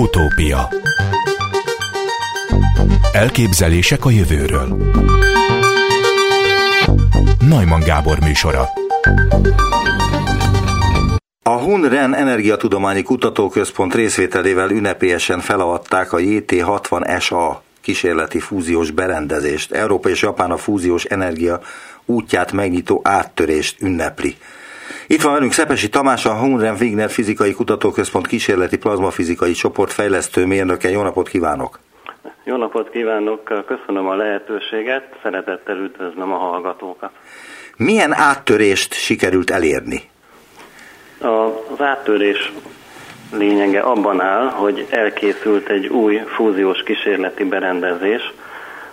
Utópia Elképzelések a jövőről Najman Gábor műsora a Hun-Ren Energiatudományi Kutatóközpont részvételével ünnepélyesen felavatták a JT60SA kísérleti fúziós berendezést. Európa és Japán a fúziós energia útját megnyitó áttörést ünnepli. Itt van velünk Szepesi Tamás, a Hunren Wigner Fizikai Kutatóközpont kísérleti plazmafizikai csoport fejlesztő mérnöke. Jó napot kívánok! Jó napot kívánok, köszönöm a lehetőséget, szeretettel üdvözlöm a hallgatókat. Milyen áttörést sikerült elérni? Az áttörés lényege abban áll, hogy elkészült egy új fúziós kísérleti berendezés,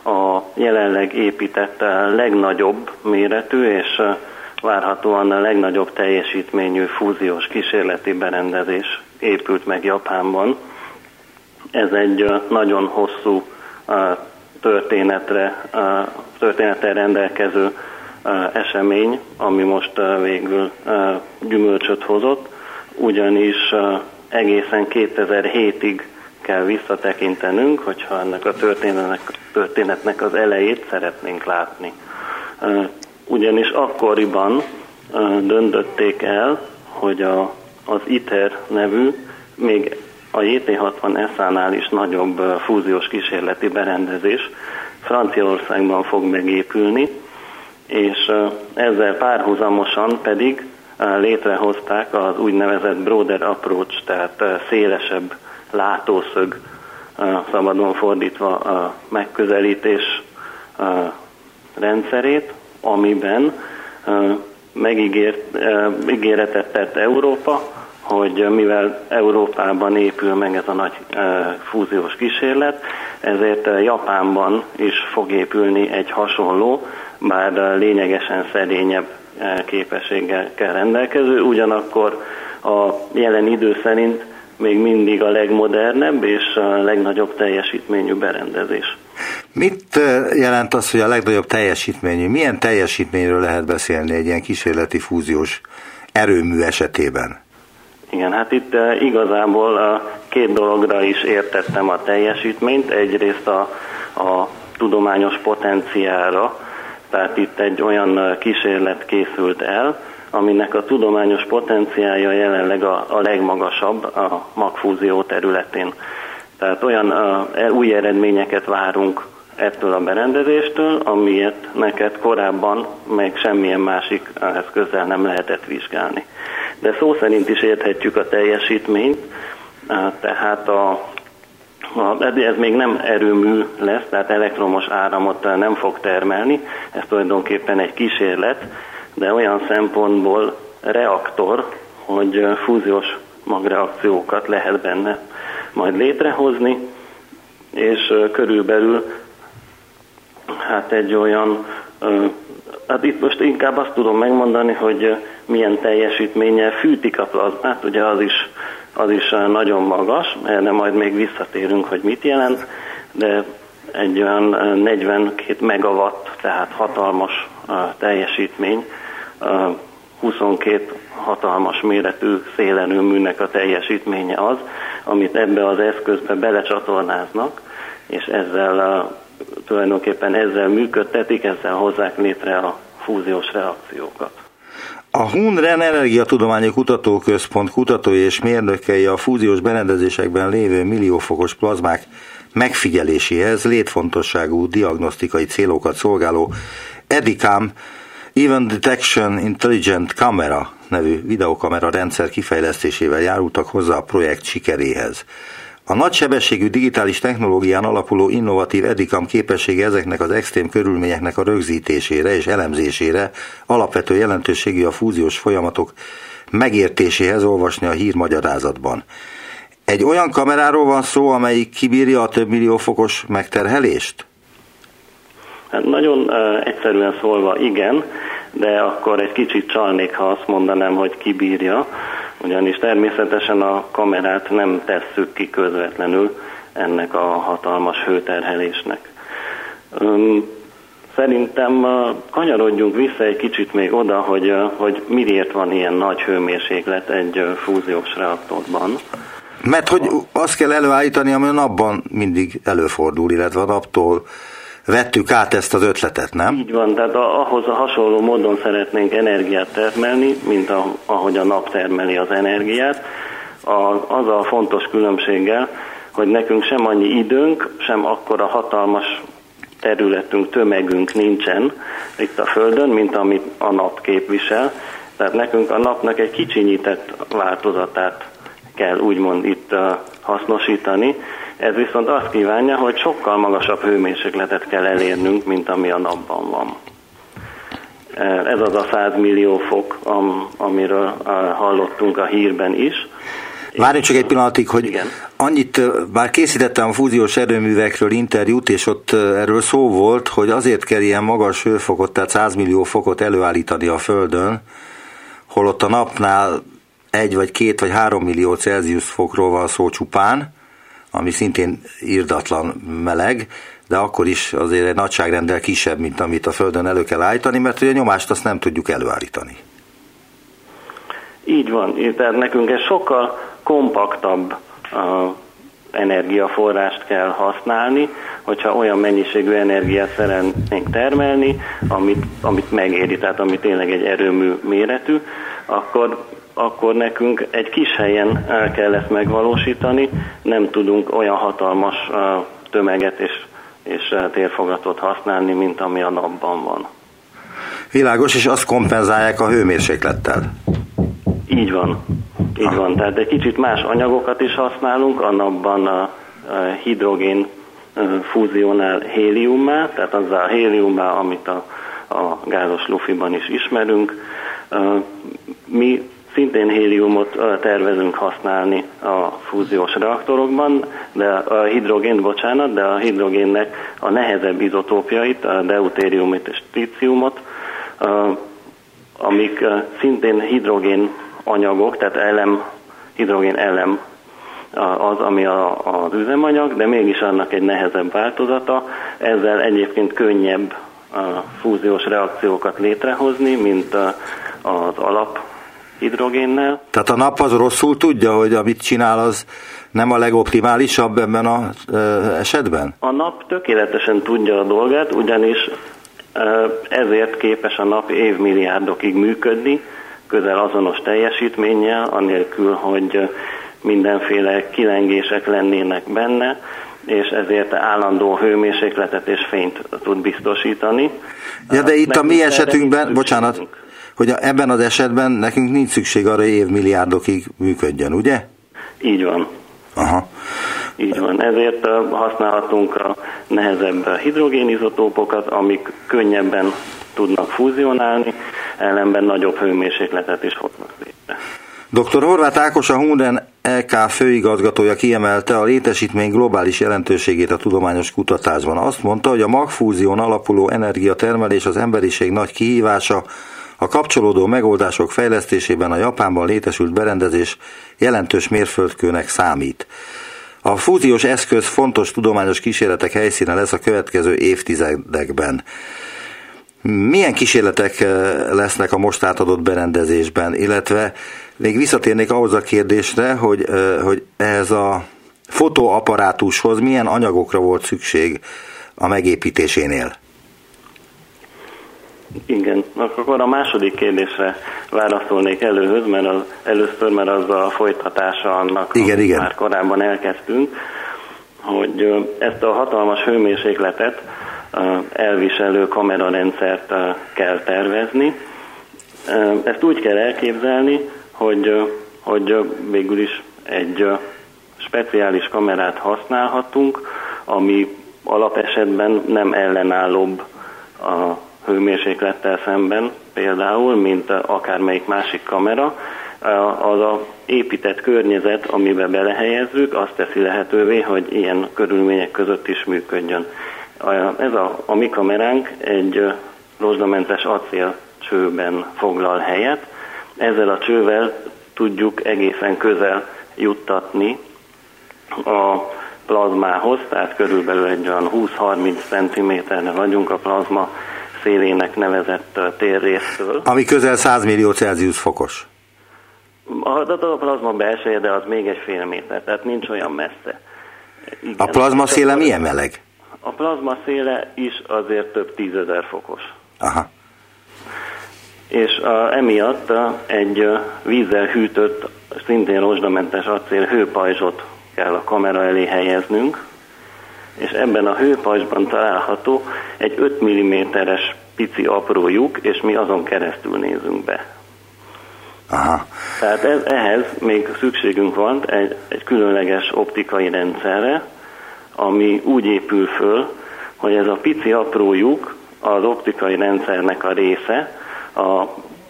a jelenleg épített legnagyobb méretű és várhatóan a legnagyobb teljesítményű fúziós kísérleti berendezés épült meg Japánban. Ez egy nagyon hosszú történetre, történettel rendelkező esemény, ami most végül gyümölcsöt hozott, ugyanis egészen 2007-ig kell visszatekintenünk, hogyha ennek a történetnek, történetnek az elejét szeretnénk látni. Ugyanis akkoriban döntötték el, hogy a, az ITER nevű, még a JT60 ESA-nál is nagyobb fúziós kísérleti berendezés Franciaországban fog megépülni, és ezzel párhuzamosan pedig létrehozták az úgynevezett broader approach, tehát szélesebb látószög, szabadon fordítva megközelítés rendszerét, amiben megígéretet tett Európa, hogy mivel Európában épül meg ez a nagy fúziós kísérlet, ezért Japánban is fog épülni egy hasonló, bár lényegesen szerényebb képességgel kell rendelkező, ugyanakkor a jelen idő szerint még mindig a legmodernebb és a legnagyobb teljesítményű berendezés. Mit jelent az, hogy a legnagyobb teljesítményű? Milyen teljesítményről lehet beszélni egy ilyen kísérleti fúziós erőmű esetében? Igen, hát itt igazából két dologra is értettem a teljesítményt. Egyrészt a, a tudományos potenciára, tehát itt egy olyan kísérlet készült el, aminek a tudományos potenciája jelenleg a, a legmagasabb a magfúzió területén. Tehát olyan a, e, új eredményeket várunk ettől a berendezéstől, amilyet neked korábban meg semmilyen másik eszközzel nem lehetett vizsgálni. De szó szerint is érthetjük a teljesítményt, tehát a, ez még nem erőmű lesz, tehát elektromos áramot nem fog termelni, ez tulajdonképpen egy kísérlet, de olyan szempontból reaktor, hogy fúziós magreakciókat lehet benne majd létrehozni, és körülbelül hát egy olyan, hát itt most inkább azt tudom megmondani, hogy milyen teljesítménnyel fűtik a plazmát, ugye az is, az is nagyon magas, erre majd még visszatérünk, hogy mit jelent, de egy olyan 42 megawatt, tehát hatalmas teljesítmény, 22 hatalmas méretű szélerőműnek a teljesítménye az, amit ebbe az eszközbe belecsatornáznak, és ezzel tulajdonképpen ezzel működtetik, ezzel hozzák létre a fúziós reakciókat. A Hunren Energiatudományi Kutatóközpont kutatói és mérnökei a fúziós berendezésekben lévő milliófokos plazmák megfigyeléséhez létfontosságú diagnosztikai célokat szolgáló EDICAM Event Detection Intelligent Camera nevű videokamera rendszer kifejlesztésével járultak hozzá a projekt sikeréhez. A nagysebességű digitális technológián alapuló innovatív edikam képessége ezeknek az extrém körülményeknek a rögzítésére és elemzésére alapvető jelentőségű a fúziós folyamatok megértéséhez olvasni a hírmagyarázatban. Egy olyan kameráról van szó, amelyik kibírja a több millió fokos megterhelést? Hát nagyon uh, egyszerűen szólva igen, de akkor egy kicsit csalnék, ha azt mondanám, hogy kibírja ugyanis természetesen a kamerát nem tesszük ki közvetlenül ennek a hatalmas hőterhelésnek. Szerintem kanyarodjunk vissza egy kicsit még oda, hogy, hogy miért van ilyen nagy hőmérséklet egy fúziós reaktorban. Mert hogy azt kell előállítani, ami a napban mindig előfordul, illetve a naptól vettük át ezt az ötletet, nem? Így van, tehát ahhoz a hasonló módon szeretnénk energiát termelni, mint a, ahogy a nap termeli az energiát. A, az a fontos különbséggel, hogy nekünk sem annyi időnk, sem akkora hatalmas területünk, tömegünk nincsen itt a Földön, mint amit a nap képvisel. Tehát nekünk a napnak egy kicsinyített változatát kell úgymond itt hasznosítani. Ez viszont azt kívánja, hogy sokkal magasabb hőmérsékletet kell elérnünk, mint ami a napban van. Ez az a 100 millió fok, amiről hallottunk a hírben is. Várjunk csak egy pillanatig, hogy Igen. annyit, bár készítettem a fúziós erőművekről interjút, és ott erről szó volt, hogy azért kell ilyen magas hőfokot, tehát 100 millió fokot előállítani a Földön, holott a napnál egy vagy két vagy három millió Celsius fokról van szó csupán, ami szintén írdatlan meleg, de akkor is azért egy nagyságrendel kisebb, mint amit a Földön elő kell állítani, mert ugye a nyomást azt nem tudjuk előállítani. Így van, tehát nekünk egy sokkal kompaktabb uh, energiaforrást kell használni, hogyha olyan mennyiségű energiát szeretnénk termelni, amit, amit megéri, tehát ami tényleg egy erőmű méretű, akkor akkor nekünk egy kis helyen kell ezt megvalósítani, nem tudunk olyan hatalmas tömeget és, és térfogatot használni, mint ami a napban van. Világos, és azt kompenzálják a hőmérséklettel. Így van. Így van. Tehát egy kicsit más anyagokat is használunk, a napban a hidrogén fúzionál héliummá, tehát azzal a héliummá, amit a, a gázos lufiban is ismerünk. Mi Szintén héliumot tervezünk használni a fúziós reaktorokban, de a hidrogén, bocsánat, de a hidrogénnek a nehezebb izotópjait, a deutériumot és tríciumot, amik szintén hidrogén anyagok, tehát elem, hidrogén elem az, ami a, az üzemanyag, de mégis annak egy nehezebb változata. Ezzel egyébként könnyebb fúziós reakciókat létrehozni, mint az alap hidrogénnel. Tehát a nap az rosszul tudja, hogy amit csinál, az nem a legoptimálisabb ebben az esetben? A nap tökéletesen tudja a dolgát, ugyanis ezért képes a nap évmilliárdokig működni, közel azonos teljesítménnyel, anélkül, hogy mindenféle kilengések lennének benne, és ezért állandó hőmérsékletet és fényt tud biztosítani. Ja, de itt a mi esetünkben, bocsánat, hogy ebben az esetben nekünk nincs szükség arra, hogy évmilliárdokig működjön, ugye? Így van. Aha. Így van, ezért használhatunk a nehezebb hidrogénizotópokat, amik könnyebben tudnak fúzionálni, ellenben nagyobb hőmérsékletet is hoznak létre. Dr. Horváth Ákos, a Hunden EK főigazgatója kiemelte a létesítmény globális jelentőségét a tudományos kutatásban. Azt mondta, hogy a magfúzión alapuló energiatermelés az emberiség nagy kihívása, a kapcsolódó megoldások fejlesztésében a Japánban létesült berendezés jelentős mérföldkőnek számít. A fúziós eszköz fontos tudományos kísérletek helyszíne lesz a következő évtizedekben. Milyen kísérletek eh, lesznek a most átadott berendezésben, illetve még visszatérnék ahhoz a kérdésre, hogy, eh, hogy ez a fotóaparátushoz milyen anyagokra volt szükség a megépítésénél? Igen, akkor a második kérdésre válaszolnék előhöz, mert az, először, mert az a folytatása annak, igen, igen. már korábban elkezdtünk, hogy ezt a hatalmas hőmérsékletet elviselő kamerarendszert kell tervezni. Ezt úgy kell elképzelni, hogy, hogy végül is egy speciális kamerát használhatunk, ami alapesetben nem ellenállóbb a hőmérséklettel szemben például, mint akármelyik másik kamera, az a épített környezet, amiben belehelyezzük, azt teszi lehetővé, hogy ilyen körülmények között is működjön. Ez a, a mi kameránk egy rozsdamentes acél csőben foglal helyet. Ezzel a csővel tudjuk egészen közel juttatni a plazmához, tehát körülbelül egy olyan 20-30 cm-re vagyunk a plazma szélének nevezett térrésztől. Ami közel 100 millió Celsius fokos. A, a plazma belseje, de az még egy fél méter, tehát nincs olyan messze. Igen. A plazma széle milyen meleg? A plazma széle is azért több tízezer fokos. Aha. És a, emiatt egy vízzel hűtött, szintén rozsdamentes acél hőpajzsot kell a kamera elé helyeznünk, és ebben a hőpajzsban található egy 5 mm-es pici apró lyuk, és mi azon keresztül nézünk be. Aha. Tehát ez, ehhez még szükségünk van egy, egy különleges optikai rendszerre, ami úgy épül föl, hogy ez a pici apró lyuk az optikai rendszernek a része, a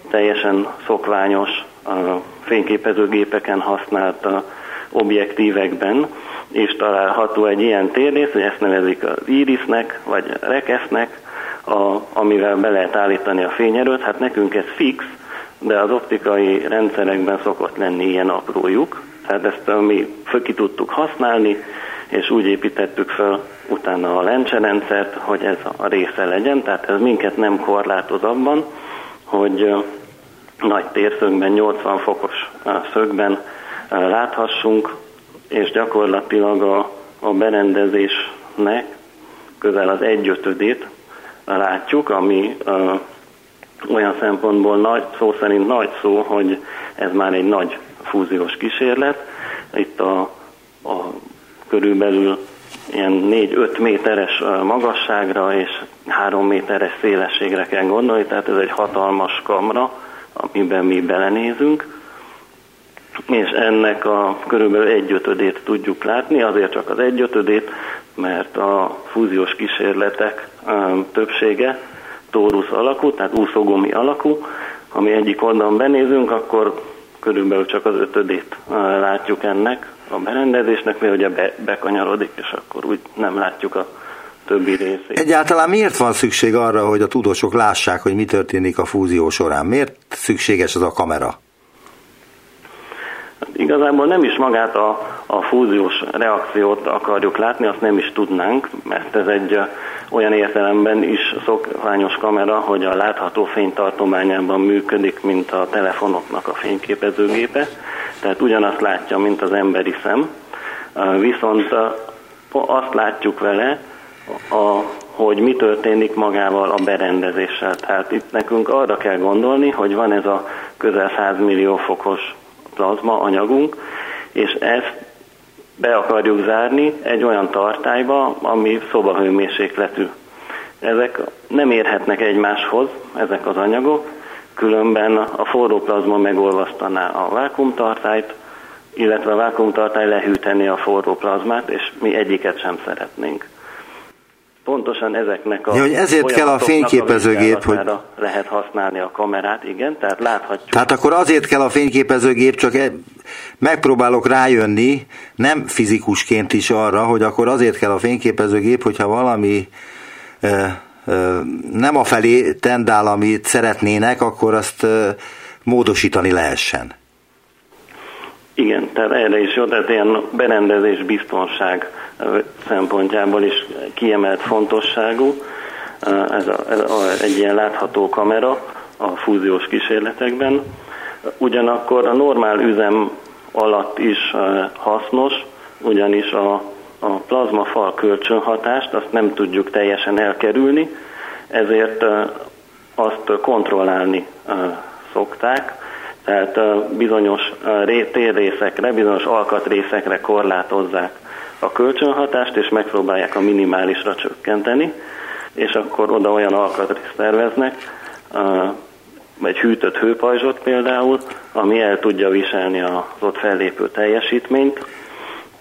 teljesen szokványos a fényképezőgépeken használt a objektívekben, és található egy ilyen térrész, hogy ezt nevezik az irisnek, vagy rekesznek, a, amivel be lehet állítani a fényerőt. Hát nekünk ez fix, de az optikai rendszerekben szokott lenni ilyen aprójuk, tehát ezt mi ki tudtuk használni, és úgy építettük fel utána a lencserendszert, hogy ez a része legyen, tehát ez minket nem korlátoz abban, hogy nagy térszögben, 80 fokos szögben láthassunk, és gyakorlatilag a, a berendezésnek közel az egyötödét látjuk, ami olyan szempontból nagy, szó szerint nagy szó, hogy ez már egy nagy fúziós kísérlet. Itt a, a körülbelül ilyen 4-5 méteres magasságra és 3 méteres szélességre kell gondolni, tehát ez egy hatalmas kamra, amiben mi belenézünk, és ennek a körülbelül egyötödét tudjuk látni, azért csak az egyötödét, mert a fúziós kísérletek többsége tórusz alakú, tehát úszógomi alakú. Ha mi egyik oldalon benézünk, akkor körülbelül csak az ötödét látjuk ennek a berendezésnek, mert ugye be, bekanyarodik, és akkor úgy nem látjuk a többi részét. Egyáltalán miért van szükség arra, hogy a tudósok lássák, hogy mi történik a fúzió során? Miért szükséges az a kamera? Igazából nem is magát a, a fúziós reakciót akarjuk látni, azt nem is tudnánk, mert ez egy olyan értelemben is szokványos kamera, hogy a látható fénytartományában működik, mint a telefonoknak a fényképezőgépe, tehát ugyanazt látja, mint az emberi szem, viszont azt látjuk vele, a, hogy mi történik magával a berendezéssel. Tehát itt nekünk arra kell gondolni, hogy van ez a közel 100 millió fokos plazma anyagunk, és ezt be akarjuk zárni egy olyan tartályba, ami szobahőmérsékletű. Ezek nem érhetnek egymáshoz, ezek az anyagok, különben a forró plazma megolvasztaná a vákumtartályt, illetve a vákumtartály lehűteni a forró plazmát, és mi egyiket sem szeretnénk pontosan ezeknek a ja, hogy ezért kell a fényképezőgép, hogy lehet használni a kamerát, igen, tehát láthatjuk. Tehát akkor azért kell a fényképezőgép, csak e, megpróbálok rájönni, nem fizikusként is arra, hogy akkor azért kell a fényképezőgép, hogyha valami e, e, nem a felé tendál, amit szeretnének, akkor azt e, módosítani lehessen. Igen, tehát erre is jó, tehát ilyen berendezés biztonság szempontjából is kiemelt fontosságú. Ez, a, ez a, egy ilyen látható kamera a fúziós kísérletekben. Ugyanakkor a normál üzem alatt is hasznos, ugyanis a, a plazmafal kölcsönhatást azt nem tudjuk teljesen elkerülni, ezért azt kontrollálni szokták, tehát bizonyos térrészekre, bizonyos alkatrészekre korlátozzák a kölcsönhatást, és megpróbálják a minimálisra csökkenteni, és akkor oda olyan alkatrészt terveznek, egy hűtött hőpajzsot például, ami el tudja viselni az ott fellépő teljesítményt,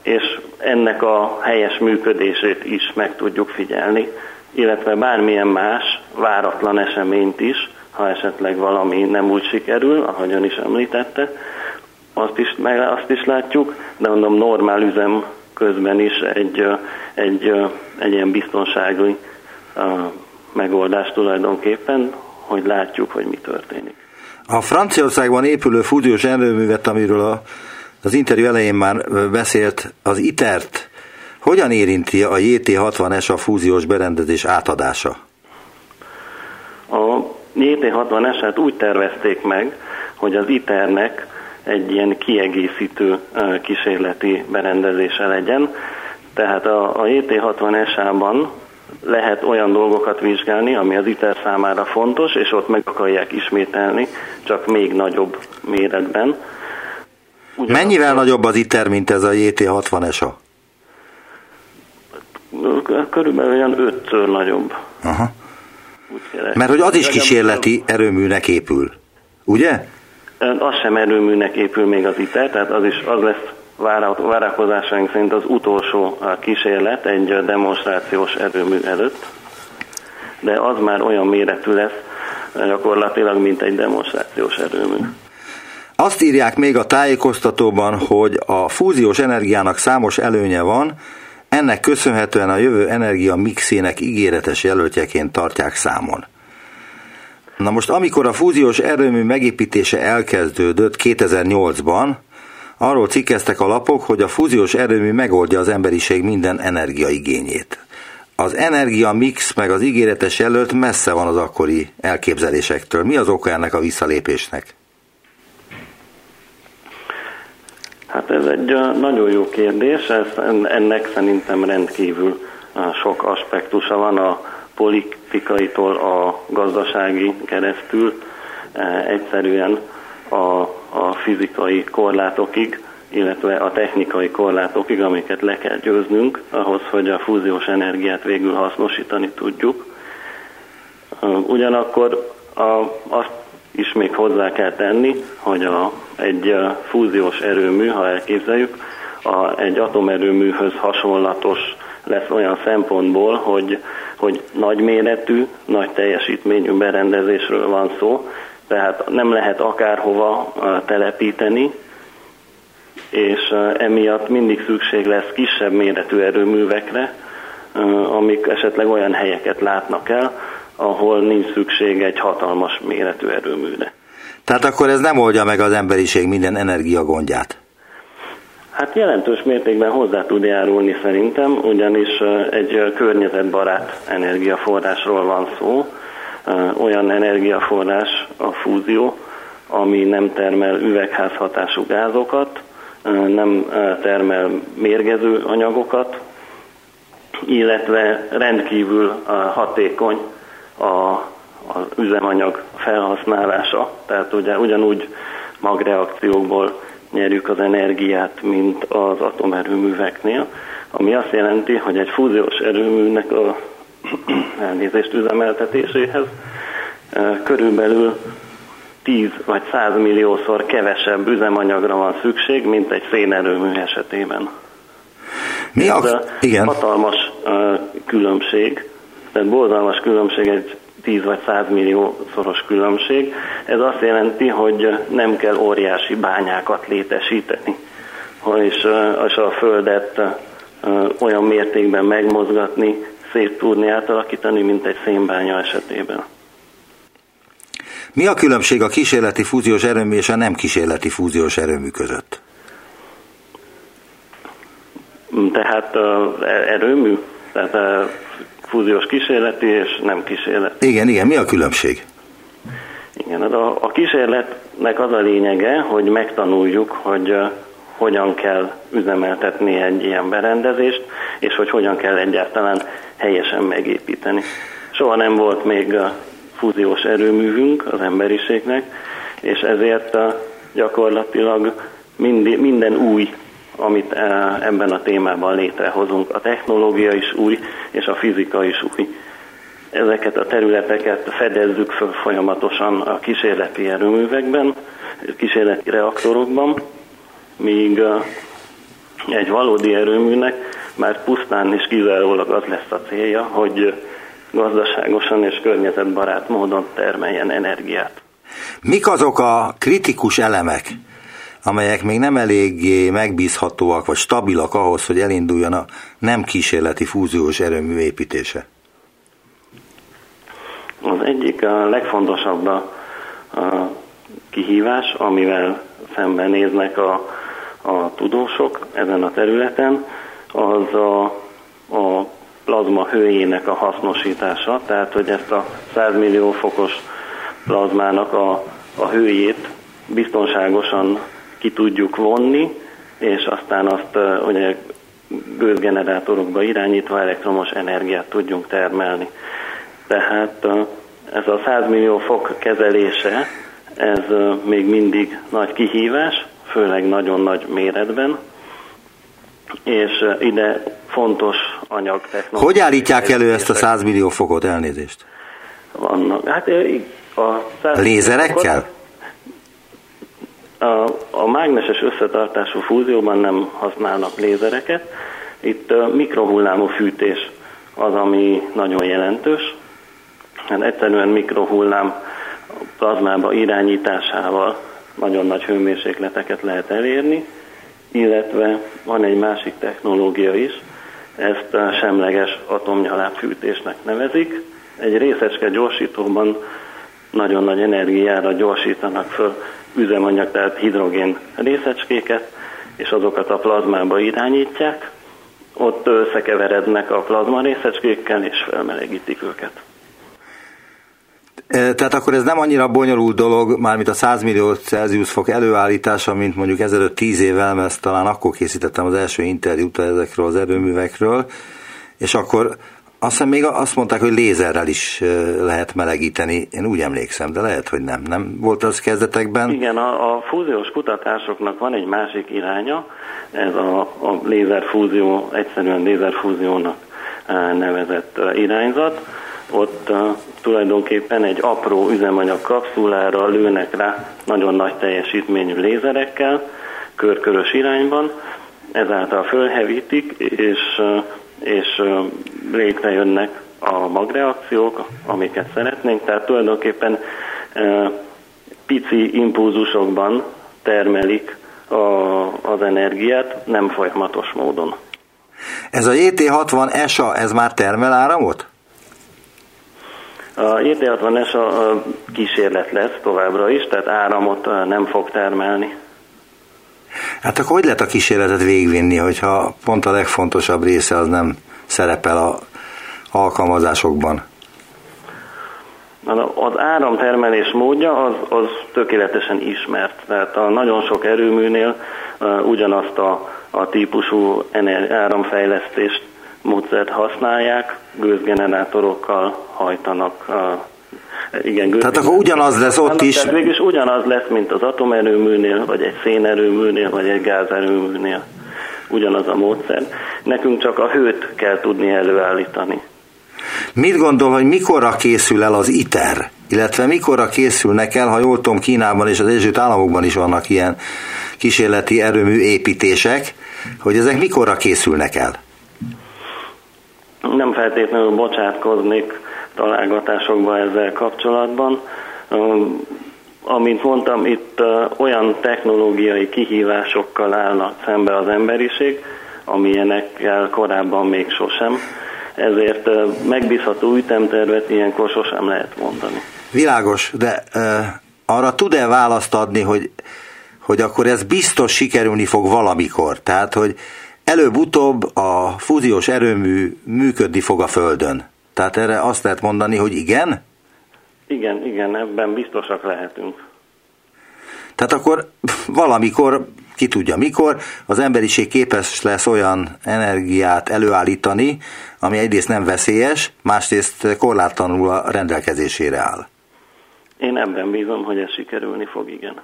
és ennek a helyes működését is meg tudjuk figyelni, illetve bármilyen más váratlan eseményt is, ha esetleg valami nem úgy sikerül, ahogy ön is említette, azt is, meg azt is látjuk, de mondom normál üzem közben is egy, egy, egy ilyen biztonsági megoldás tulajdonképpen, hogy látjuk, hogy mi történik. A Franciaországban épülő fúziós erőművet, amiről a, az interjú elején már beszélt, az ITER-t hogyan érinti a JT60S a fúziós berendezés átadása? A JT60S-et úgy tervezték meg, hogy az ITER-nek egy ilyen kiegészítő kísérleti berendezése legyen. Tehát a, a JT60-SA-ban lehet olyan dolgokat vizsgálni, ami az ITER számára fontos, és ott meg akarják ismételni, csak még nagyobb méretben. Ugyanakkor, Mennyivel nagyobb az ITER, mint ez a JT60-SA? Körülbelül olyan ötször nagyobb. Aha. Mert hogy az is kísérleti erőműnek épül, ugye? Az sem erőműnek épül még az ITER, tehát az is az lesz várakozásaink szerint az utolsó kísérlet egy demonstrációs erőmű előtt, de az már olyan méretű lesz gyakorlatilag, mint egy demonstrációs erőmű. Azt írják még a tájékoztatóban, hogy a fúziós energiának számos előnye van, ennek köszönhetően a jövő energia mixének ígéretes jelöltjeként tartják számon. Na most, amikor a fúziós erőmű megépítése elkezdődött 2008-ban, arról cikkeztek a lapok, hogy a fúziós erőmű megoldja az emberiség minden energiaigényét. Az energia mix meg az ígéretes jelölt messze van az akkori elképzelésektől. Mi az oka ennek a visszalépésnek? Hát ez egy nagyon jó kérdés, ez, ennek szerintem rendkívül sok aspektusa van a politikaitól a gazdasági keresztül, egyszerűen a, a fizikai korlátokig, illetve a technikai korlátokig, amiket le kell győznünk ahhoz, hogy a fúziós energiát végül hasznosítani tudjuk. Ugyanakkor a, azt is még hozzá kell tenni, hogy a, egy fúziós erőmű, ha elképzeljük, a, egy atomerőműhöz hasonlatos lesz olyan szempontból, hogy, hogy nagyméretű, nagy teljesítményű berendezésről van szó, tehát nem lehet akárhova telepíteni, és emiatt mindig szükség lesz kisebb méretű erőművekre, amik esetleg olyan helyeket látnak el, ahol nincs szükség egy hatalmas méretű erőműre. Tehát akkor ez nem oldja meg az emberiség minden energiagondját? Hát jelentős mértékben hozzá tud járulni szerintem, ugyanis egy környezetbarát energiaforrásról van szó. Olyan energiaforrás a fúzió, ami nem termel üvegházhatású gázokat, nem termel mérgező anyagokat, illetve rendkívül hatékony a, az üzemanyag felhasználása, tehát ugye ugyanúgy magreakciókból nyerjük az energiát, mint az atomerőműveknél, ami azt jelenti, hogy egy fúziós erőműnek a elnézést üzemeltetéséhez körülbelül 10 vagy 100 milliószor kevesebb üzemanyagra van szükség, mint egy szénerőmű esetében. Mi a... Ez a Igen. hatalmas különbség, tehát borzalmas különbség egy 10 vagy 100 millió szoros különbség. Ez azt jelenti, hogy nem kell óriási bányákat létesíteni, és, és a Földet olyan mértékben megmozgatni, szét tudni átalakítani, mint egy szénbánya esetében. Mi a különbség a kísérleti fúziós erőmű és a nem kísérleti fúziós erőmű között? Tehát erőmű, tehát fúziós kísérleti és nem kísérleti. Igen, igen, mi a különbség? Igen, hát a, a kísérletnek az a lényege, hogy megtanuljuk, hogy uh, hogyan kell üzemeltetni egy ilyen berendezést, és hogy hogyan kell egyáltalán helyesen megépíteni. Soha nem volt még a fúziós erőművünk az emberiségnek, és ezért uh, gyakorlatilag minden, minden új amit eh, ebben a témában létrehozunk. A technológia is új, és a fizika is új. Ezeket a területeket fedezzük föl folyamatosan a kísérleti erőművekben, kísérleti reaktorokban, míg eh, egy valódi erőműnek már pusztán és kizárólag az lesz a célja, hogy gazdaságosan és környezetbarát módon termeljen energiát. Mik azok a kritikus elemek, amelyek még nem eléggé megbízhatóak vagy stabilak ahhoz, hogy elinduljon a nem kísérleti fúziós erőmű építése? Az egyik a legfontosabb a, kihívás, amivel szembenéznek a, a tudósok ezen a területen, az a, a plazma hőjének a hasznosítása, tehát hogy ezt a 100 millió fokos plazmának a, a hőjét biztonságosan ki tudjuk vonni, és aztán azt ugye gőzgenerátorokba irányítva elektromos energiát tudjunk termelni. Tehát ez a 100 millió fok kezelése, ez még mindig nagy kihívás, főleg nagyon nagy méretben, és ide fontos anyag technológia. Hogy állítják elő ezt a 100 millió fokot elnézést? Vannak. Hát a 100 Lézerekkel? A, a mágneses összetartású fúzióban nem használnak lézereket. Itt mikrohullámú fűtés az, ami nagyon jelentős. Hát egyszerűen mikrohullám plazmába irányításával nagyon nagy hőmérsékleteket lehet elérni, illetve van egy másik technológia is, ezt semleges atomnyalábfűtésnek nevezik. Egy részecske gyorsítóban nagyon nagy energiára gyorsítanak föl üzemanyag, tehát hidrogén részecskéket, és azokat a plazmába irányítják, ott összekeverednek a plazma részecskékkel, és felmelegítik őket. Tehát akkor ez nem annyira bonyolult dolog, mármint a 100 millió Celsius fok előállítása, mint mondjuk ezelőtt 10 évvel, mert talán akkor készítettem az első interjút ezekről az erőművekről, és akkor azt hiszem még azt mondták, hogy lézerrel is lehet melegíteni. Én úgy emlékszem, de lehet, hogy nem. Nem volt az kezdetekben? Igen, a, a fúziós kutatásoknak van egy másik iránya, ez a, a lézerfúzió, egyszerűen lézerfúziónak nevezett irányzat. Ott tulajdonképpen egy apró üzemanyag kapszulára lőnek rá nagyon nagy teljesítményű lézerekkel, körkörös irányban, ezáltal fölhevítik, és és létrejönnek a magreakciók, amiket szeretnénk, tehát tulajdonképpen pici impulzusokban termelik a, az energiát, nem folyamatos módon. Ez a JT60 ESA, ez már termel áramot? A JT60 ESA kísérlet lesz továbbra is, tehát áramot nem fog termelni. Hát akkor hogy lehet a kísérletet végvinni, hogyha pont a legfontosabb része az nem szerepel a alkalmazásokban? Az áramtermelés módja az, az tökéletesen ismert. Tehát a nagyon sok erőműnél ugyanazt a, a típusú áramfejlesztést módszert használják, gőzgenerátorokkal hajtanak igen, Tehát akkor ugyanaz lesz ott is. Tehát végülis ugyanaz lesz, mint az atomerőműnél, vagy egy szénerőműnél, vagy egy gázerőműnél. Ugyanaz a módszer. Nekünk csak a hőt kell tudni előállítani. Mit gondol, hogy mikorra készül el az ITER? Illetve mikorra készülnek el, ha jól tudom, Kínában és az Egyesült Államokban is vannak ilyen kísérleti erőmű építések, hogy ezek mikorra készülnek el? Nem feltétlenül bocsátkoznék találgatásokba ezzel kapcsolatban. Amint mondtam, itt olyan technológiai kihívásokkal állnak szembe az emberiség, amilyenekkel korábban még sosem. Ezért megbízható ütemtervet ilyenkor sosem lehet mondani. Világos, de arra tud-e választ adni, hogy, hogy akkor ez biztos sikerülni fog valamikor? Tehát, hogy előbb-utóbb a fúziós erőmű működni fog a Földön. Tehát erre azt lehet mondani, hogy igen? Igen, igen, ebben biztosak lehetünk. Tehát akkor valamikor, ki tudja mikor, az emberiség képes lesz olyan energiát előállítani, ami egyrészt nem veszélyes, másrészt korlátlanul a rendelkezésére áll. Én ebben bízom, hogy ez sikerülni fog, igen.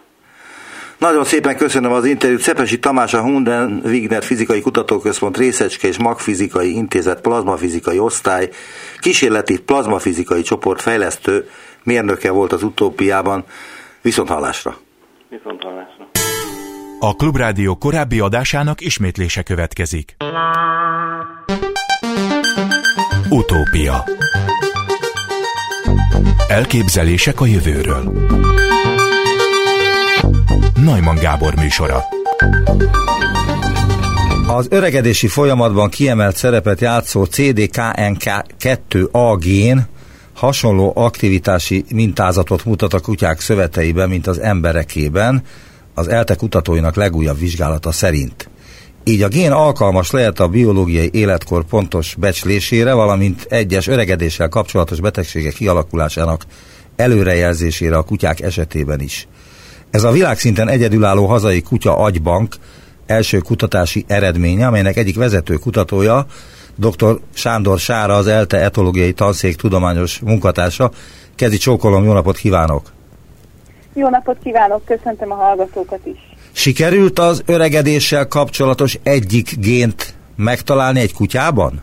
Nagyon szépen köszönöm az interjút. Szepesi Tamás, a Hunden Wigner Fizikai Kutatóközpont Részecske és Magfizikai Intézet plazmafizikai osztály kísérleti plazmafizikai csoport fejlesztő mérnöke volt az utópiában. Viszont hallásra! Viszont hallásra! A Klubrádió korábbi adásának ismétlése következik. Utópia Elképzelések a jövőről Najman Gábor műsora. Az öregedési folyamatban kiemelt szerepet játszó CDKNK2A gén hasonló aktivitási mintázatot mutat a kutyák szöveteiben, mint az emberekében, az ELTE kutatóinak legújabb vizsgálata szerint. Így a gén alkalmas lehet a biológiai életkor pontos becslésére, valamint egyes öregedéssel kapcsolatos betegségek kialakulásának előrejelzésére a kutyák esetében is. Ez a világszinten egyedülálló hazai kutya agybank első kutatási eredménye, amelynek egyik vezető kutatója dr. Sándor Sára, az ELTE etológiai tanszék tudományos munkatársa. Kezi csókolom, jó napot kívánok! Jó napot kívánok, köszöntöm a hallgatókat is! Sikerült az öregedéssel kapcsolatos egyik gént megtalálni egy kutyában?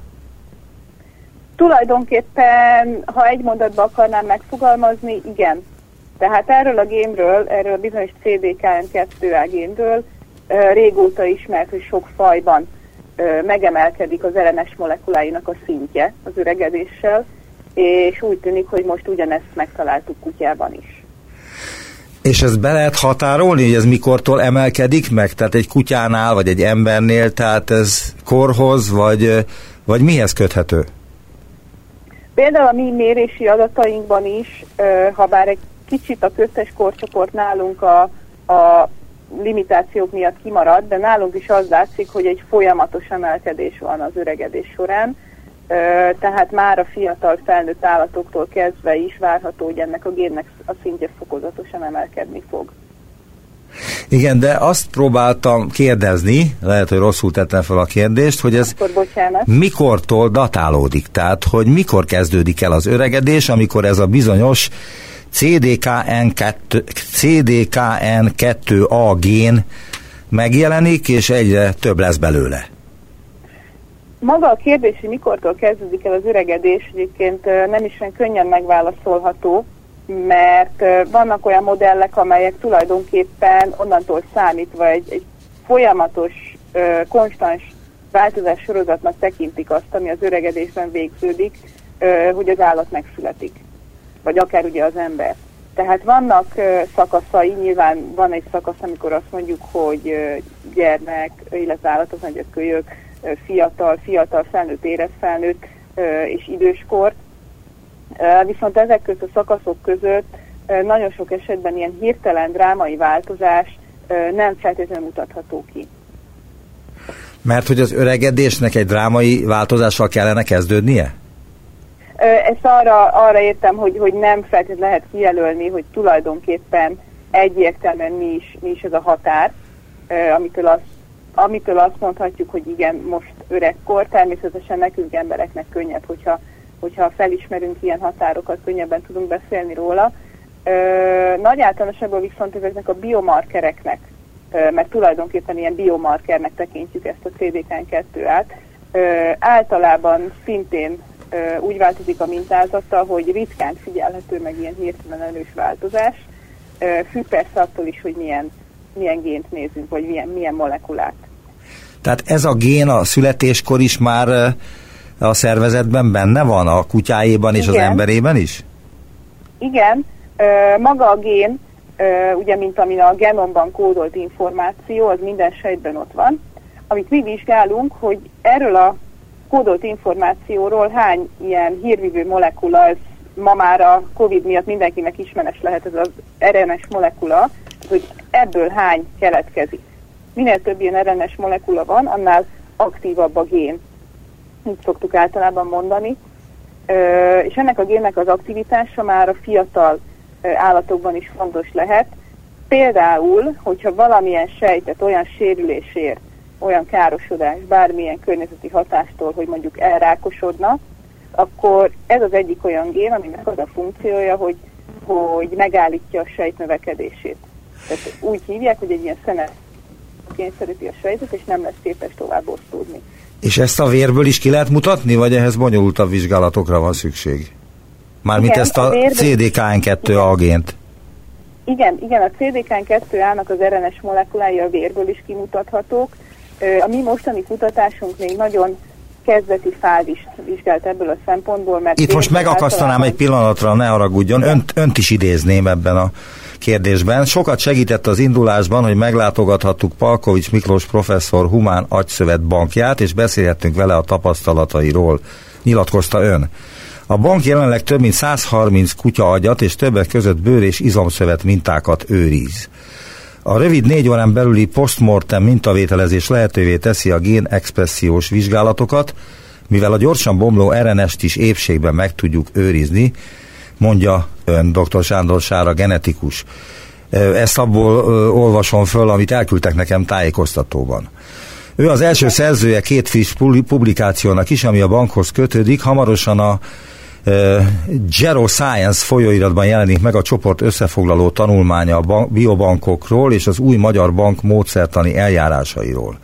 Tulajdonképpen, ha egy mondatba akarnám megfogalmazni, igen. Tehát erről a gémről, erről a bizonyos CDKN2A gémről régóta ismert, hogy sok fajban megemelkedik az RNS molekuláinak a szintje az öregedéssel, és úgy tűnik, hogy most ugyanezt megtaláltuk kutyában is. És ezt be lehet határolni, hogy ez mikortól emelkedik meg? Tehát egy kutyánál, vagy egy embernél, tehát ez korhoz, vagy, vagy mihez köthető? Például a mi mérési adatainkban is, ha bár egy kicsit a köztes korcsoport nálunk a, a limitációk miatt kimarad, de nálunk is az látszik, hogy egy folyamatos emelkedés van az öregedés során, tehát már a fiatal felnőtt állatoktól kezdve is várható, hogy ennek a génnek a szintje fokozatosan emelkedni fog. Igen, de azt próbáltam kérdezni, lehet, hogy rosszul tettem fel a kérdést, hogy ez mikortól datálódik, tehát hogy mikor kezdődik el az öregedés, amikor ez a bizonyos CDKN2, CDKN2A gén megjelenik, és egyre több lesz belőle. Maga a kérdés, hogy mikortól kezdődik el az öregedés, egyébként nem is olyan könnyen megválaszolható, mert vannak olyan modellek, amelyek tulajdonképpen onnantól számítva egy, egy folyamatos, konstans változás sorozatnak tekintik azt, ami az öregedésben végződik, hogy az állat megszületik vagy akár ugye az ember. Tehát vannak szakaszai, nyilván van egy szakasz, amikor azt mondjuk, hogy gyermek, illetve állatok, nagy kölyök, fiatal, fiatal, felnőtt, érett felnőtt és időskor. Viszont ezek között a szakaszok között nagyon sok esetben ilyen hirtelen drámai változás nem feltétlenül mutatható ki. Mert hogy az öregedésnek egy drámai változással kellene kezdődnie? Ezt arra, arra értem, hogy, hogy nem feltétlenül lehet kijelölni, hogy tulajdonképpen egyértelműen mi is, mi is ez a határ, amitől azt, amitől azt mondhatjuk, hogy igen, most öregkor, természetesen nekünk embereknek könnyebb, hogyha, hogyha felismerünk ilyen határokat, könnyebben tudunk beszélni róla. Nagy általánosságban viszont ezeknek a biomarkereknek, mert tulajdonképpen ilyen biomarkernek tekintjük ezt a CDK2-át, általában szintén úgy változik a mintázata, hogy ritkán figyelhető meg ilyen hirtelen erős változás. Függ persze attól is, hogy milyen, milyen gént nézünk, vagy milyen, milyen molekulát. Tehát ez a gén a születéskor is már a szervezetben benne van, a kutyájéban és Igen. az emberében is? Igen, maga a gén, ugye mint ami a genomban kódolt információ, az minden sejtben ott van. Amit mi vizsgálunk, hogy erről a kódolt információról hány ilyen hírvívő molekula, ez ma már a Covid miatt mindenkinek ismeres lehet ez az RNS molekula, hogy ebből hány keletkezik. Minél több ilyen RNS molekula van, annál aktívabb a gén. Így szoktuk általában mondani. És ennek a génnek az aktivitása már a fiatal állatokban is fontos lehet. Például, hogyha valamilyen sejtet olyan sérülésért olyan károsodás bármilyen környezeti hatástól, hogy mondjuk elrákosodna, akkor ez az egyik olyan gén, aminek az a funkciója, hogy, hogy megállítja a sejt növekedését. Tehát úgy hívják, hogy egy ilyen szenet kényszeríti a sejtet, és nem lesz képes tovább osztódni. És ezt a vérből is ki lehet mutatni, vagy ehhez bonyolultabb vizsgálatokra van szükség? Mármint igen, ezt a, a CDKN2 agént. Igen, igen, a CDKN2-ának az RNS molekulái a vérből is kimutathatók, a mi mostani kutatásunk még nagyon kezdeti fázist vizsgált ebből a szempontból, mert... Itt most megakasztanám egy pillanatra, ne haragudjon, önt, önt is idézném ebben a kérdésben. Sokat segített az indulásban, hogy meglátogathattuk Palkovics Miklós professzor Humán Agyszövet bankját, és beszélhettünk vele a tapasztalatairól, nyilatkozta ön. A bank jelenleg több mint 130 kutya agyat és többek között bőr és izomszövet mintákat őriz. A rövid négy órán belüli postmortem mintavételezés lehetővé teszi a gén expressziós vizsgálatokat, mivel a gyorsan bomló RNS-t is épségben meg tudjuk őrizni, mondja ön dr. Sándor Sára genetikus. Ezt abból olvasom föl, amit elküldtek nekem tájékoztatóban. Ő az első szerzője két friss publikációnak is, ami a bankhoz kötődik. Hamarosan a Gero Science folyóiratban jelenik meg a csoport összefoglaló tanulmánya a biobankokról és az új magyar bank módszertani eljárásairól.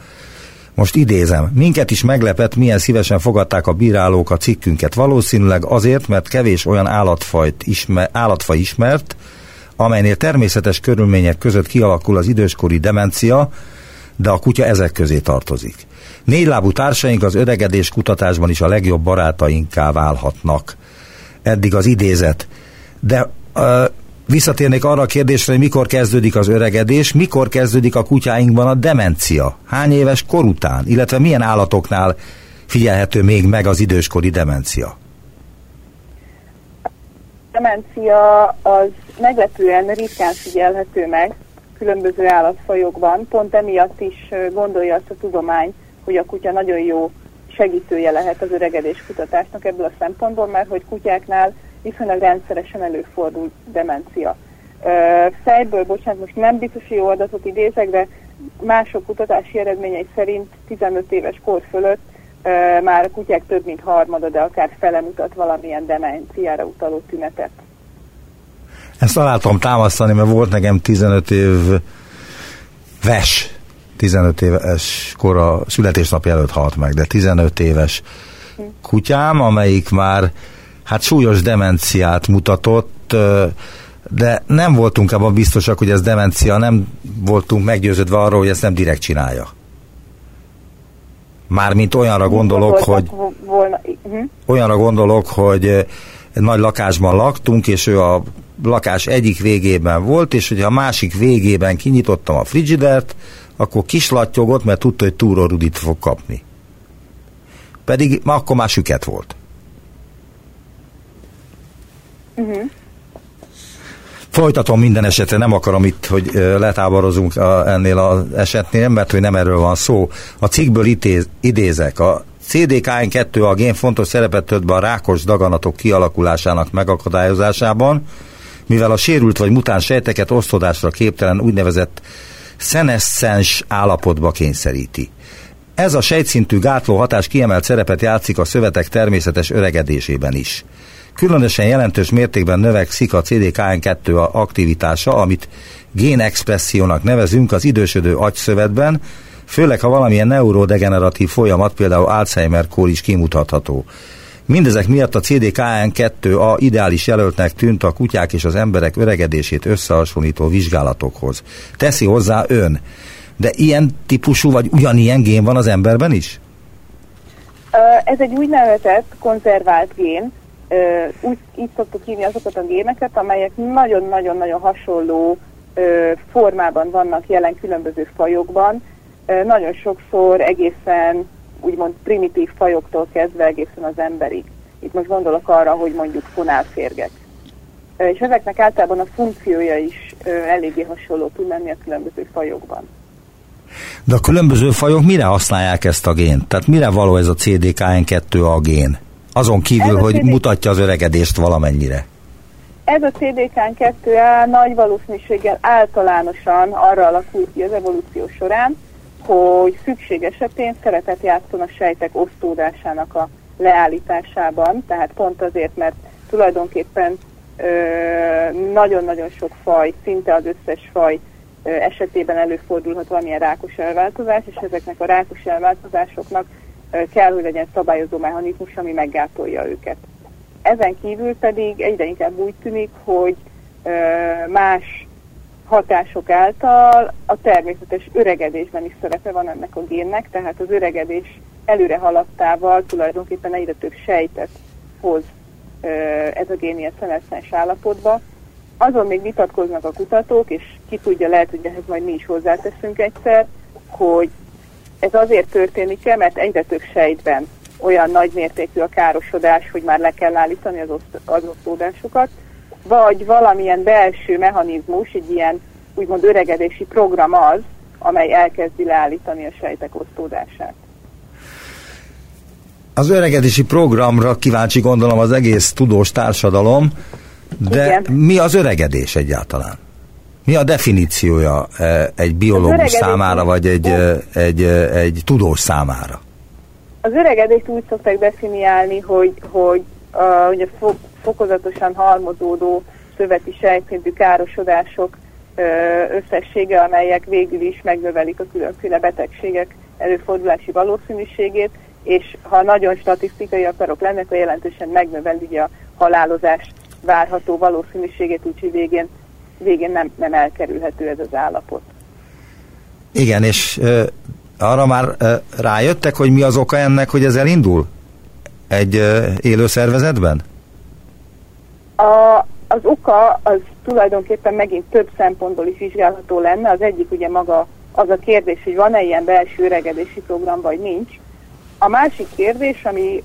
Most idézem, minket is meglepett, milyen szívesen fogadták a bírálók a cikkünket. Valószínűleg azért, mert kevés olyan állatfajt ismer, állatfaj ismert, amelynél természetes körülmények között kialakul az időskori demencia, de a kutya ezek közé tartozik. Négylábú társaink az öregedés kutatásban is a legjobb barátainká válhatnak. Eddig az idézet. De uh, visszatérnék arra a kérdésre, hogy mikor kezdődik az öregedés, mikor kezdődik a kutyáinkban a demencia, hány éves kor után, illetve milyen állatoknál figyelhető még meg az időskori demencia? demencia az meglepően ritkán figyelhető meg különböző állatfajokban. Pont emiatt is gondolja azt a tudomány, hogy a kutya nagyon jó segítője lehet az öregedés kutatásnak ebből a szempontból, mert hogy kutyáknál viszonylag rendszeresen előfordul demencia. Fejből, bocsánat, most nem biztos, hogy jó adatot idézek, de mások kutatási eredményei szerint 15 éves kor fölött már a kutyák több mint harmada, de akár fele mutat valamilyen demenciára utaló tünetet. Ezt alá támasztani, mert volt nekem 15 év ves, 15 éves kora születésnapja előtt halt meg, de 15 éves kutyám, amelyik már hát súlyos demenciát mutatott, de nem voltunk abban biztosak, hogy ez demencia, nem voltunk meggyőződve arról, hogy ezt nem direkt csinálja. Mármint olyanra gondolok, hogy volna, uh-huh. olyanra gondolok, hogy egy nagy lakásban laktunk, és ő a lakás egyik végében volt, és hogyha a másik végében kinyitottam a frigidert, akkor kislattyogott, mert tudta, hogy túrorudit fog kapni. Pedig ma akkor már süket volt. Uh-huh. Folytatom minden esetre, nem akarom itt, hogy letáborozunk ennél az esetnél, mert hogy nem erről van szó. A cikkből itéz, idézek. A CDKN2 a gén fontos szerepet tölt be a rákos daganatok kialakulásának megakadályozásában, mivel a sérült vagy mutáns sejteket osztodásra képtelen úgynevezett szeneszcens állapotba kényszeríti. Ez a sejtszintű gátló hatás kiemelt szerepet játszik a szövetek természetes öregedésében is. Különösen jelentős mértékben növekszik a CDKN2 aktivitása, amit génexpressziónak nevezünk az idősödő agyszövetben, főleg ha valamilyen neurodegeneratív folyamat, például Alzheimer-kór is kimutatható. Mindezek miatt a CDKN2A ideális jelöltnek tűnt a kutyák és az emberek öregedését összehasonlító vizsgálatokhoz. Teszi hozzá ön. De ilyen típusú vagy ugyanilyen gén van az emberben is? Ez egy úgynevezett konzervált gén, úgy így szoktuk hívni azokat a géneket, amelyek nagyon-nagyon-nagyon hasonló formában vannak jelen különböző fajokban. Nagyon sokszor egészen úgymond primitív fajoktól kezdve egészen az emberig. Itt most gondolok arra, hogy mondjuk fonálférgek. És ezeknek általában a funkciója is eléggé hasonló tud lenni a különböző fajokban. De a különböző fajok mire használják ezt a gént? Tehát mire való ez a CDKN2A gén? Azon kívül, hogy CD... mutatja az öregedést valamennyire. Ez a CDK2A nagy valószínűséggel általánosan arra alakul ki az evolúció során, hogy szükség esetén szeretet játszon a sejtek osztódásának a leállításában, tehát pont azért, mert tulajdonképpen nagyon-nagyon sok faj, szinte az összes faj ö, esetében előfordulhat valamilyen rákos elváltozás, és ezeknek a rákos elváltozásoknak kell, hogy legyen szabályozó mechanizmus, ami meggátolja őket. Ezen kívül pedig egyre inkább úgy tűnik, hogy más hatások által a természetes öregedésben is szerepe van ennek a génnek, tehát az öregedés előre haladtával tulajdonképpen egyre több sejtet hoz ez a gén ilyen szeneszens állapotba. Azon még vitatkoznak a kutatók, és ki tudja, lehet, hogy ehhez majd mi is hozzáteszünk egyszer, hogy ez azért történik-e, mert egyre több sejtben olyan nagy mértékű a károsodás, hogy már le kell állítani az, oszt- az osztódásokat, vagy valamilyen belső mechanizmus, egy ilyen úgymond öregedési program az, amely elkezdi leállítani a sejtek osztódását. Az öregedési programra kíváncsi gondolom az egész tudós társadalom, de Igen. mi az öregedés egyáltalán? Mi a definíciója egy biológus számára, vagy egy, egy, egy tudós számára? Az öregedést úgy szokták definiálni, hogy, hogy uh, ugye fokozatosan halmozódó szöveti sejtszintű károsodások összessége, amelyek végül is megnövelik a különféle betegségek előfordulási valószínűségét, és ha nagyon statisztikai akarok lenni, akkor jelentősen megnöveli a halálozás várható valószínűségét, úgyhogy végén, végén nem, nem elkerülhető ez az állapot. Igen, és ö, arra már ö, rájöttek, hogy mi az oka ennek, hogy ez elindul egy ö, élő szervezetben? A, az oka az tulajdonképpen megint több szempontból is vizsgálható lenne. Az egyik ugye maga az a kérdés, hogy van-e ilyen belső öregedési program, vagy nincs. A másik kérdés, ami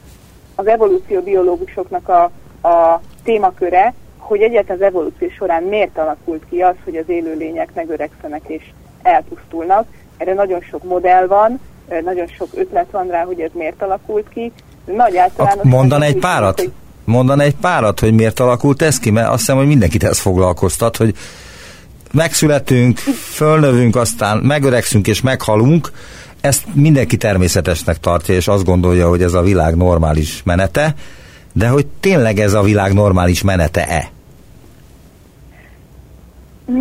az evolúcióbiológusoknak a, a témaköre, hogy egyetlen az evolúció során miért alakult ki az, hogy az élőlények megöregszenek és elpusztulnak. Erre nagyon sok modell van, nagyon sok ötlet van rá, hogy ez miért alakult ki. Nagy általános... Mondan egy párat? Hogy Mondan egy párat, hogy miért alakult ez ki? Mert azt hiszem, hogy mindenkit ez foglalkoztat, hogy megszületünk, fölnövünk, aztán megöregszünk és meghalunk, ezt mindenki természetesnek tartja, és azt gondolja, hogy ez a világ normális menete, de hogy tényleg ez a világ normális menete-e?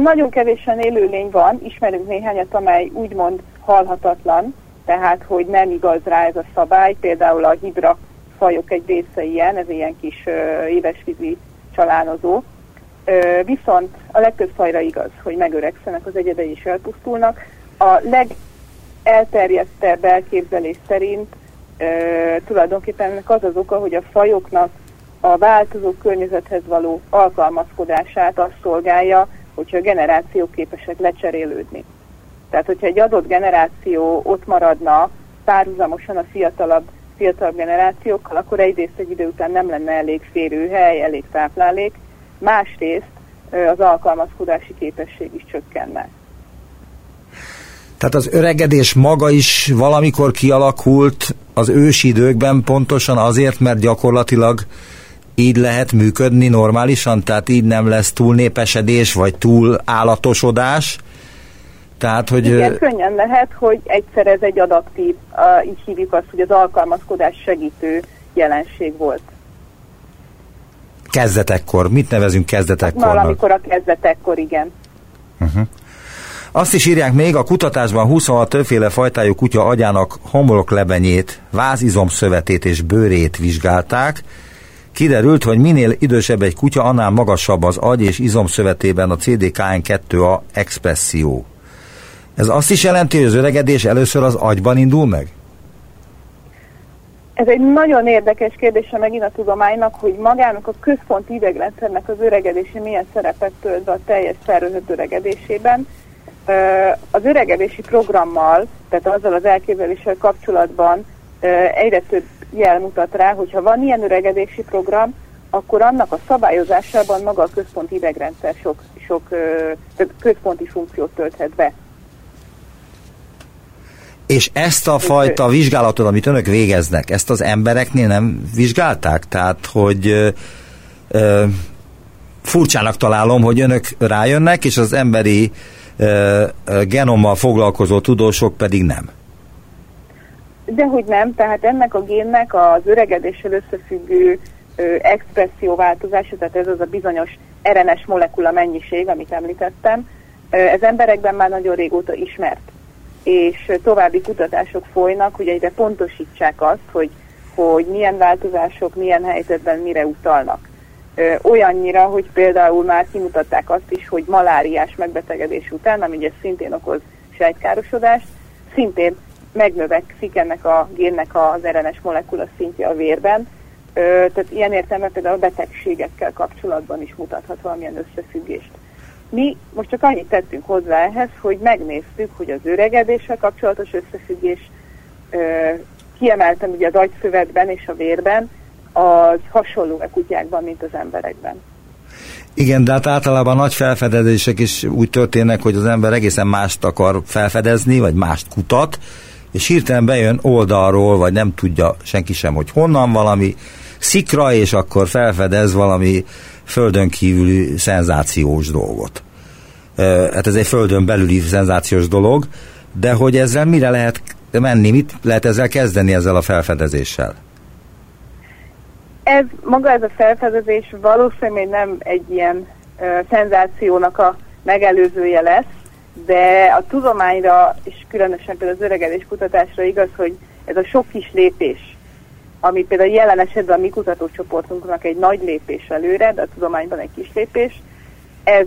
Nagyon kevésen élőlény van, ismerünk néhányat, amely úgymond halhatatlan, tehát hogy nem igaz rá ez a szabály, például a hidra fajok egy része ilyen, ez ilyen kis édesvízi csalánozó. Viszont a legtöbb fajra igaz, hogy megöregszenek az egyedei és elpusztulnak. A legelterjedtebb elképzelés szerint tulajdonképpen ennek az az oka, hogy a fajoknak a változó környezethez való alkalmazkodását azt szolgálja, hogyha a generációk képesek lecserélődni. Tehát, hogyha egy adott generáció ott maradna párhuzamosan a fiatalabb fiatal generációkkal, akkor egyrészt egy idő után nem lenne elég férőhely, elég táplálék, másrészt az alkalmazkodási képesség is csökkenne. Tehát az öregedés maga is valamikor kialakult az ősi időkben pontosan azért, mert gyakorlatilag így lehet működni normálisan, tehát így nem lesz túl népesedés, vagy túl állatosodás, tehát, hogy... Igen, könnyen lehet, hogy egyszer ez egy adaptív, így hívjuk azt, hogy az alkalmazkodás segítő jelenség volt. Kezdetekkor. Mit nevezünk kezdetekkornak? Valamikor a kezdetekkor, igen. Uh-huh. Azt is írják még, a kutatásban 26 többféle fajtájú kutya agyának homloklebenyét, vázizomszövetét és bőrét vizsgálták. Kiderült, hogy minél idősebb egy kutya, annál magasabb az agy és izomszövetében a CDKN2A expresszió. Ez azt is jelenti, hogy az öregedés először az agyban indul meg? Ez egy nagyon érdekes kérdése megint a tudománynak, hogy magának a központi idegrendszernek az öregedése milyen szerepet tölt a teljes szervezet öregedésében. Az öregedési programmal, tehát azzal az elképzeléssel kapcsolatban egyre több jel mutat rá, hogyha van ilyen öregedési program, akkor annak a szabályozásában maga a központi idegrendszer sok, sok központi funkciót tölthet be. És ezt a fajta vizsgálatot, amit önök végeznek, ezt az embereknél nem vizsgálták? Tehát, hogy ö, ö, furcsának találom, hogy önök rájönnek, és az emberi ö, genommal foglalkozó tudósok pedig nem. Dehogy nem, tehát ennek a génnek az öregedéssel összefüggő ö, expresszió változása, tehát ez az a bizonyos RNS molekula mennyiség, amit említettem, ö, ez emberekben már nagyon régóta ismert és további kutatások folynak, hogy egyre pontosítsák azt, hogy, hogy milyen változások, milyen helyzetben mire utalnak. Olyannyira, hogy például már kimutatták azt is, hogy maláriás megbetegedés után, ami ugye szintén okoz sejtkárosodást, szintén megnövekszik ennek a génnek az RNS molekula szintje a vérben, tehát ilyen értelemben például a betegségekkel kapcsolatban is mutathat valamilyen összefüggést. Mi most csak annyit tettünk hozzá ehhez, hogy megnéztük, hogy az öregedéssel kapcsolatos összefüggés kiemeltem ugye az agyszövetben és a vérben, az hasonló a kutyákban, mint az emberekben. Igen, de hát általában nagy felfedezések is úgy történnek, hogy az ember egészen mást akar felfedezni, vagy mást kutat, és hirtelen bejön oldalról, vagy nem tudja senki sem, hogy honnan valami szikra, és akkor felfedez valami földön kívüli szenzációs dolgot. hát ez egy földön belüli szenzációs dolog, de hogy ezzel mire lehet menni, mit lehet ezzel kezdeni ezzel a felfedezéssel? Ez, maga ez a felfedezés valószínűleg nem egy ilyen ö, szenzációnak a megelőzője lesz, de a tudományra, és különösen például az öregedés kutatásra igaz, hogy ez a sok kis lépés, ami például jelen esetben a mi kutatócsoportunknak egy nagy lépés előre, de a tudományban egy kis lépés, ez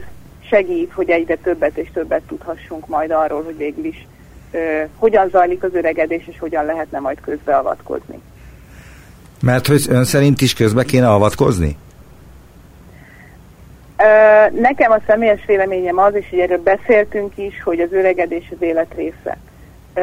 segít, hogy egyre többet és többet tudhassunk majd arról, hogy végül is ö, hogyan zajlik az öregedés, és hogyan lehetne majd közbeavatkozni. Mert hogy ön szerint is közbe kéne avatkozni? Ö, nekem a személyes véleményem az, és hogy erről beszéltünk is, hogy az öregedés az élet része. Ö,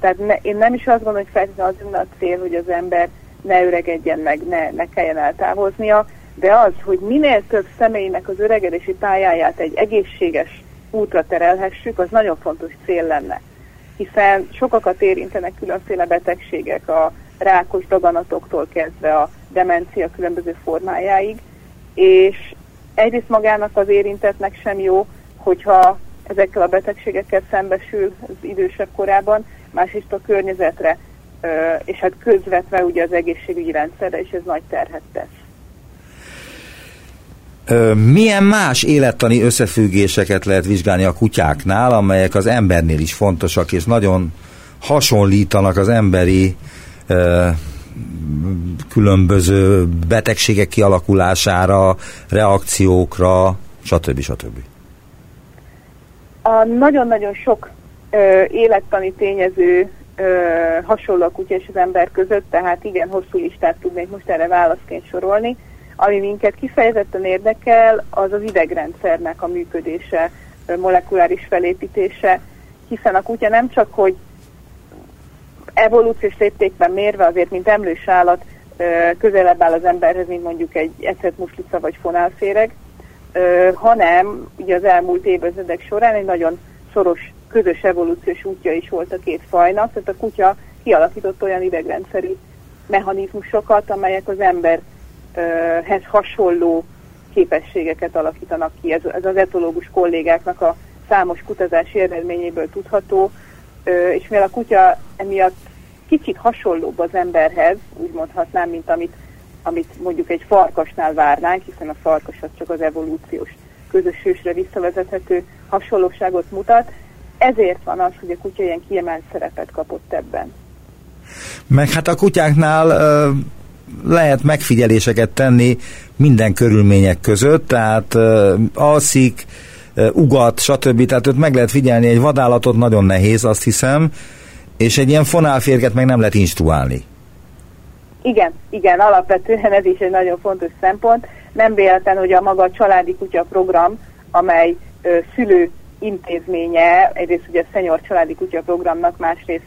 tehát ne, én nem is azt gondolom, hogy feltétlenül az a cél, hogy az ember ne öregedjen meg, ne, ne kelljen eltávoznia, de az, hogy minél több személynek az öregedési pályáját egy egészséges útra terelhessük, az nagyon fontos cél lenne. Hiszen sokakat érintenek különféle betegségek, a rákos daganatoktól kezdve a demencia különböző formájáig, és egyrészt magának az érintetnek sem jó, hogyha ezekkel a betegségekkel szembesül az idősebb korában, másrészt a környezetre, és hát közvetve ugye az egészségügyi rendszerre, és ez nagy terhet tesz. Milyen más élettani összefüggéseket lehet vizsgálni a kutyáknál, amelyek az embernél is fontosak, és nagyon hasonlítanak az emberi különböző betegségek kialakulására, reakciókra, stb. stb. A nagyon-nagyon sok ö, élettani tényező ö, hasonló a kutya és az ember között, tehát igen, hosszú listát tudnék most erre válaszként sorolni. Ami minket kifejezetten érdekel, az az idegrendszernek a működése, molekuláris felépítése, hiszen a kutya nem csak, hogy evolúciós léptékben mérve azért, mint emlős állat, közelebb áll az emberhez, mint mondjuk egy ecetmuslica vagy fonálféreg, hanem ugye az elmúlt évezredek során egy nagyon szoros közös evolúciós útja is volt a két fajnak, tehát a kutya kialakított olyan idegrendszeri mechanizmusokat, amelyek az emberhez hasonló képességeket alakítanak ki. Ez, ez az etológus kollégáknak a számos kutatási eredményéből tudható, és mivel a kutya emiatt kicsit hasonlóbb az emberhez, úgy mondhatnám, mint amit, amit mondjuk egy farkasnál várnánk, hiszen a farkas az csak az evolúciós közös ősre visszavezethető hasonlóságot mutat, ezért van az, hogy a kutya ilyen kiemelt szerepet kapott ebben. Meg hát a kutyáknál ö, lehet megfigyeléseket tenni minden körülmények között, tehát ö, alszik, ö, ugat, stb. Tehát őt meg lehet figyelni, egy vadállatot nagyon nehéz, azt hiszem, és egy ilyen fonálférget meg nem lehet instruálni. Igen, igen, alapvetően ez is egy nagyon fontos szempont. Nem véletlen, hogy a maga a családi kutya program, amely ö, szülő intézménye, egyrészt ugye a Szenyor Családi Kutya Programnak, másrészt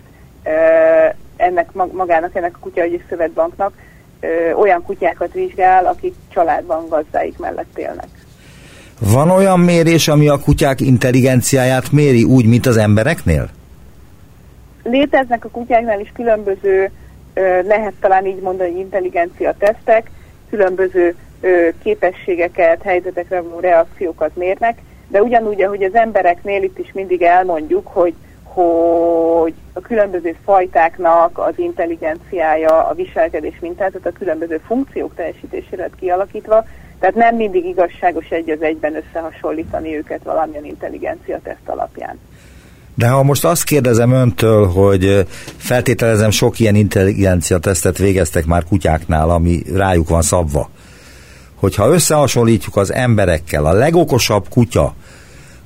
ennek magának, ennek a Kutya Szövetbanknak ö, olyan kutyákat vizsgál, akik családban gazdáik mellett élnek. Van olyan mérés, ami a kutyák intelligenciáját méri úgy, mint az embereknél? Léteznek a kutyáknál is különböző, lehet talán így mondani, intelligencia tesztek, különböző képességeket, helyzetekre való reakciókat mérnek, de ugyanúgy, ahogy az embereknél itt is mindig elmondjuk, hogy, hogy a különböző fajtáknak az intelligenciája, a viselkedés mintázat a különböző funkciók teljesítésére lett kialakítva, tehát nem mindig igazságos egy az egyben összehasonlítani őket valamilyen intelligencia teszt alapján. De ha most azt kérdezem öntől, hogy feltételezem sok ilyen intelligencia tesztet végeztek már kutyáknál, ami rájuk van szabva, hogyha összehasonlítjuk az emberekkel, a legokosabb kutya,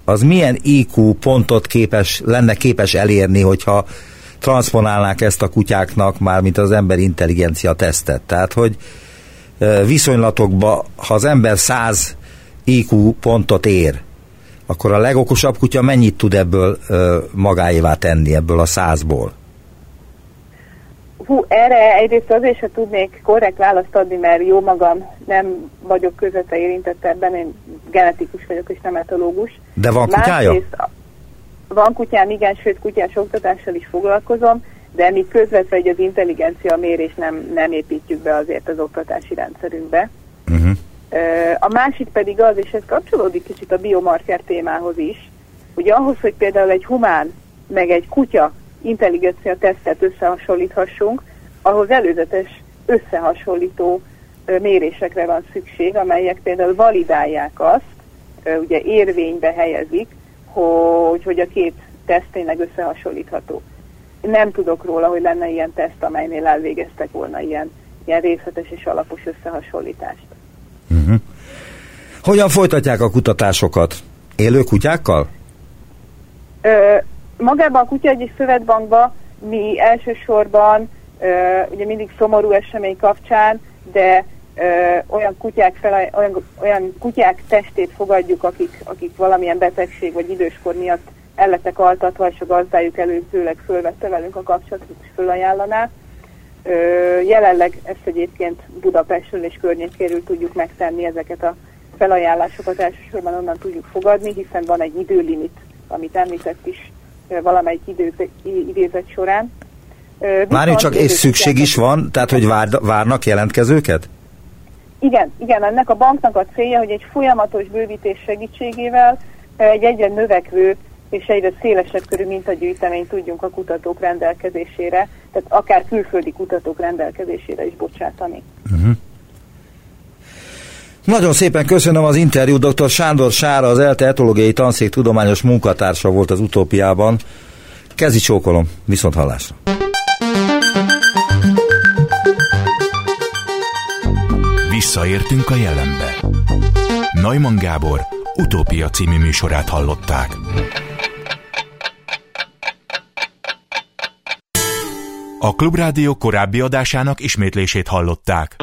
az milyen IQ pontot képes, lenne képes elérni, hogyha transponálnák ezt a kutyáknak már, mint az ember intelligencia tesztet. Tehát, hogy viszonylatokban, ha az ember 100 IQ pontot ér, akkor a legokosabb kutya mennyit tud ebből magáévá tenni, ebből a százból? Hú, erre egyrészt azért se tudnék korrekt választ adni, mert jó magam nem vagyok közvetve érintett ebben, én genetikus vagyok és nem etológus. De van kutyája? Másrészt, van kutyám, igen, sőt kutyás oktatással is foglalkozom, de mi közvetve hogy az intelligencia mérés nem, nem építjük be azért az oktatási rendszerünkbe. Uh-huh. A másik pedig az, és ez kapcsolódik kicsit a biomarker témához is, Ugye ahhoz, hogy például egy humán meg egy kutya intelligencia tesztet összehasonlíthassunk, ahhoz előzetes összehasonlító mérésekre van szükség, amelyek például validálják azt, ugye érvénybe helyezik, hogy, hogy a két teszt tényleg összehasonlítható. Nem tudok róla, hogy lenne ilyen teszt, amelynél elvégeztek volna ilyen, ilyen részletes és alapos összehasonlítást. Uh-huh. Hogyan folytatják a kutatásokat? Élő kutyákkal? Ö, magában a Kutyaegyi Szövetbankban mi elsősorban ugye mindig szomorú esemény kapcsán, de olyan, kutyák fel, olyan, olyan kutyák testét fogadjuk, akik, akik valamilyen betegség vagy időskor miatt ellettek altatva, és a gazdájuk előzőleg fölvette velünk a kapcsolatot, és fölajánlaná. Jelenleg ezt egyébként Budapestről és környékéről tudjuk megtenni ezeket a felajánlásokat elsősorban onnan tudjuk fogadni, hiszen van egy időlimit, amit említett is valamelyik idézet során. Várjunk csak, és szükség is van, tehát hogy vár, várnak jelentkezőket? Igen, igen, ennek a banknak a célja, hogy egy folyamatos bővítés segítségével egy egyre növekvő és egyre szélesebb körű mintagyűjteményt tudjunk a kutatók rendelkezésére, tehát akár külföldi kutatók rendelkezésére is bocsátani. Uh-huh. Nagyon szépen köszönöm az interjú. Dr. Sándor Sára, az ELTE etológiai tanszék tudományos munkatársa volt az utópiában. Kezi csókolom, viszont hallásra. Visszaértünk a jelenbe. Neumann Gábor utópia című műsorát hallották. A Klubrádió korábbi adásának ismétlését hallották.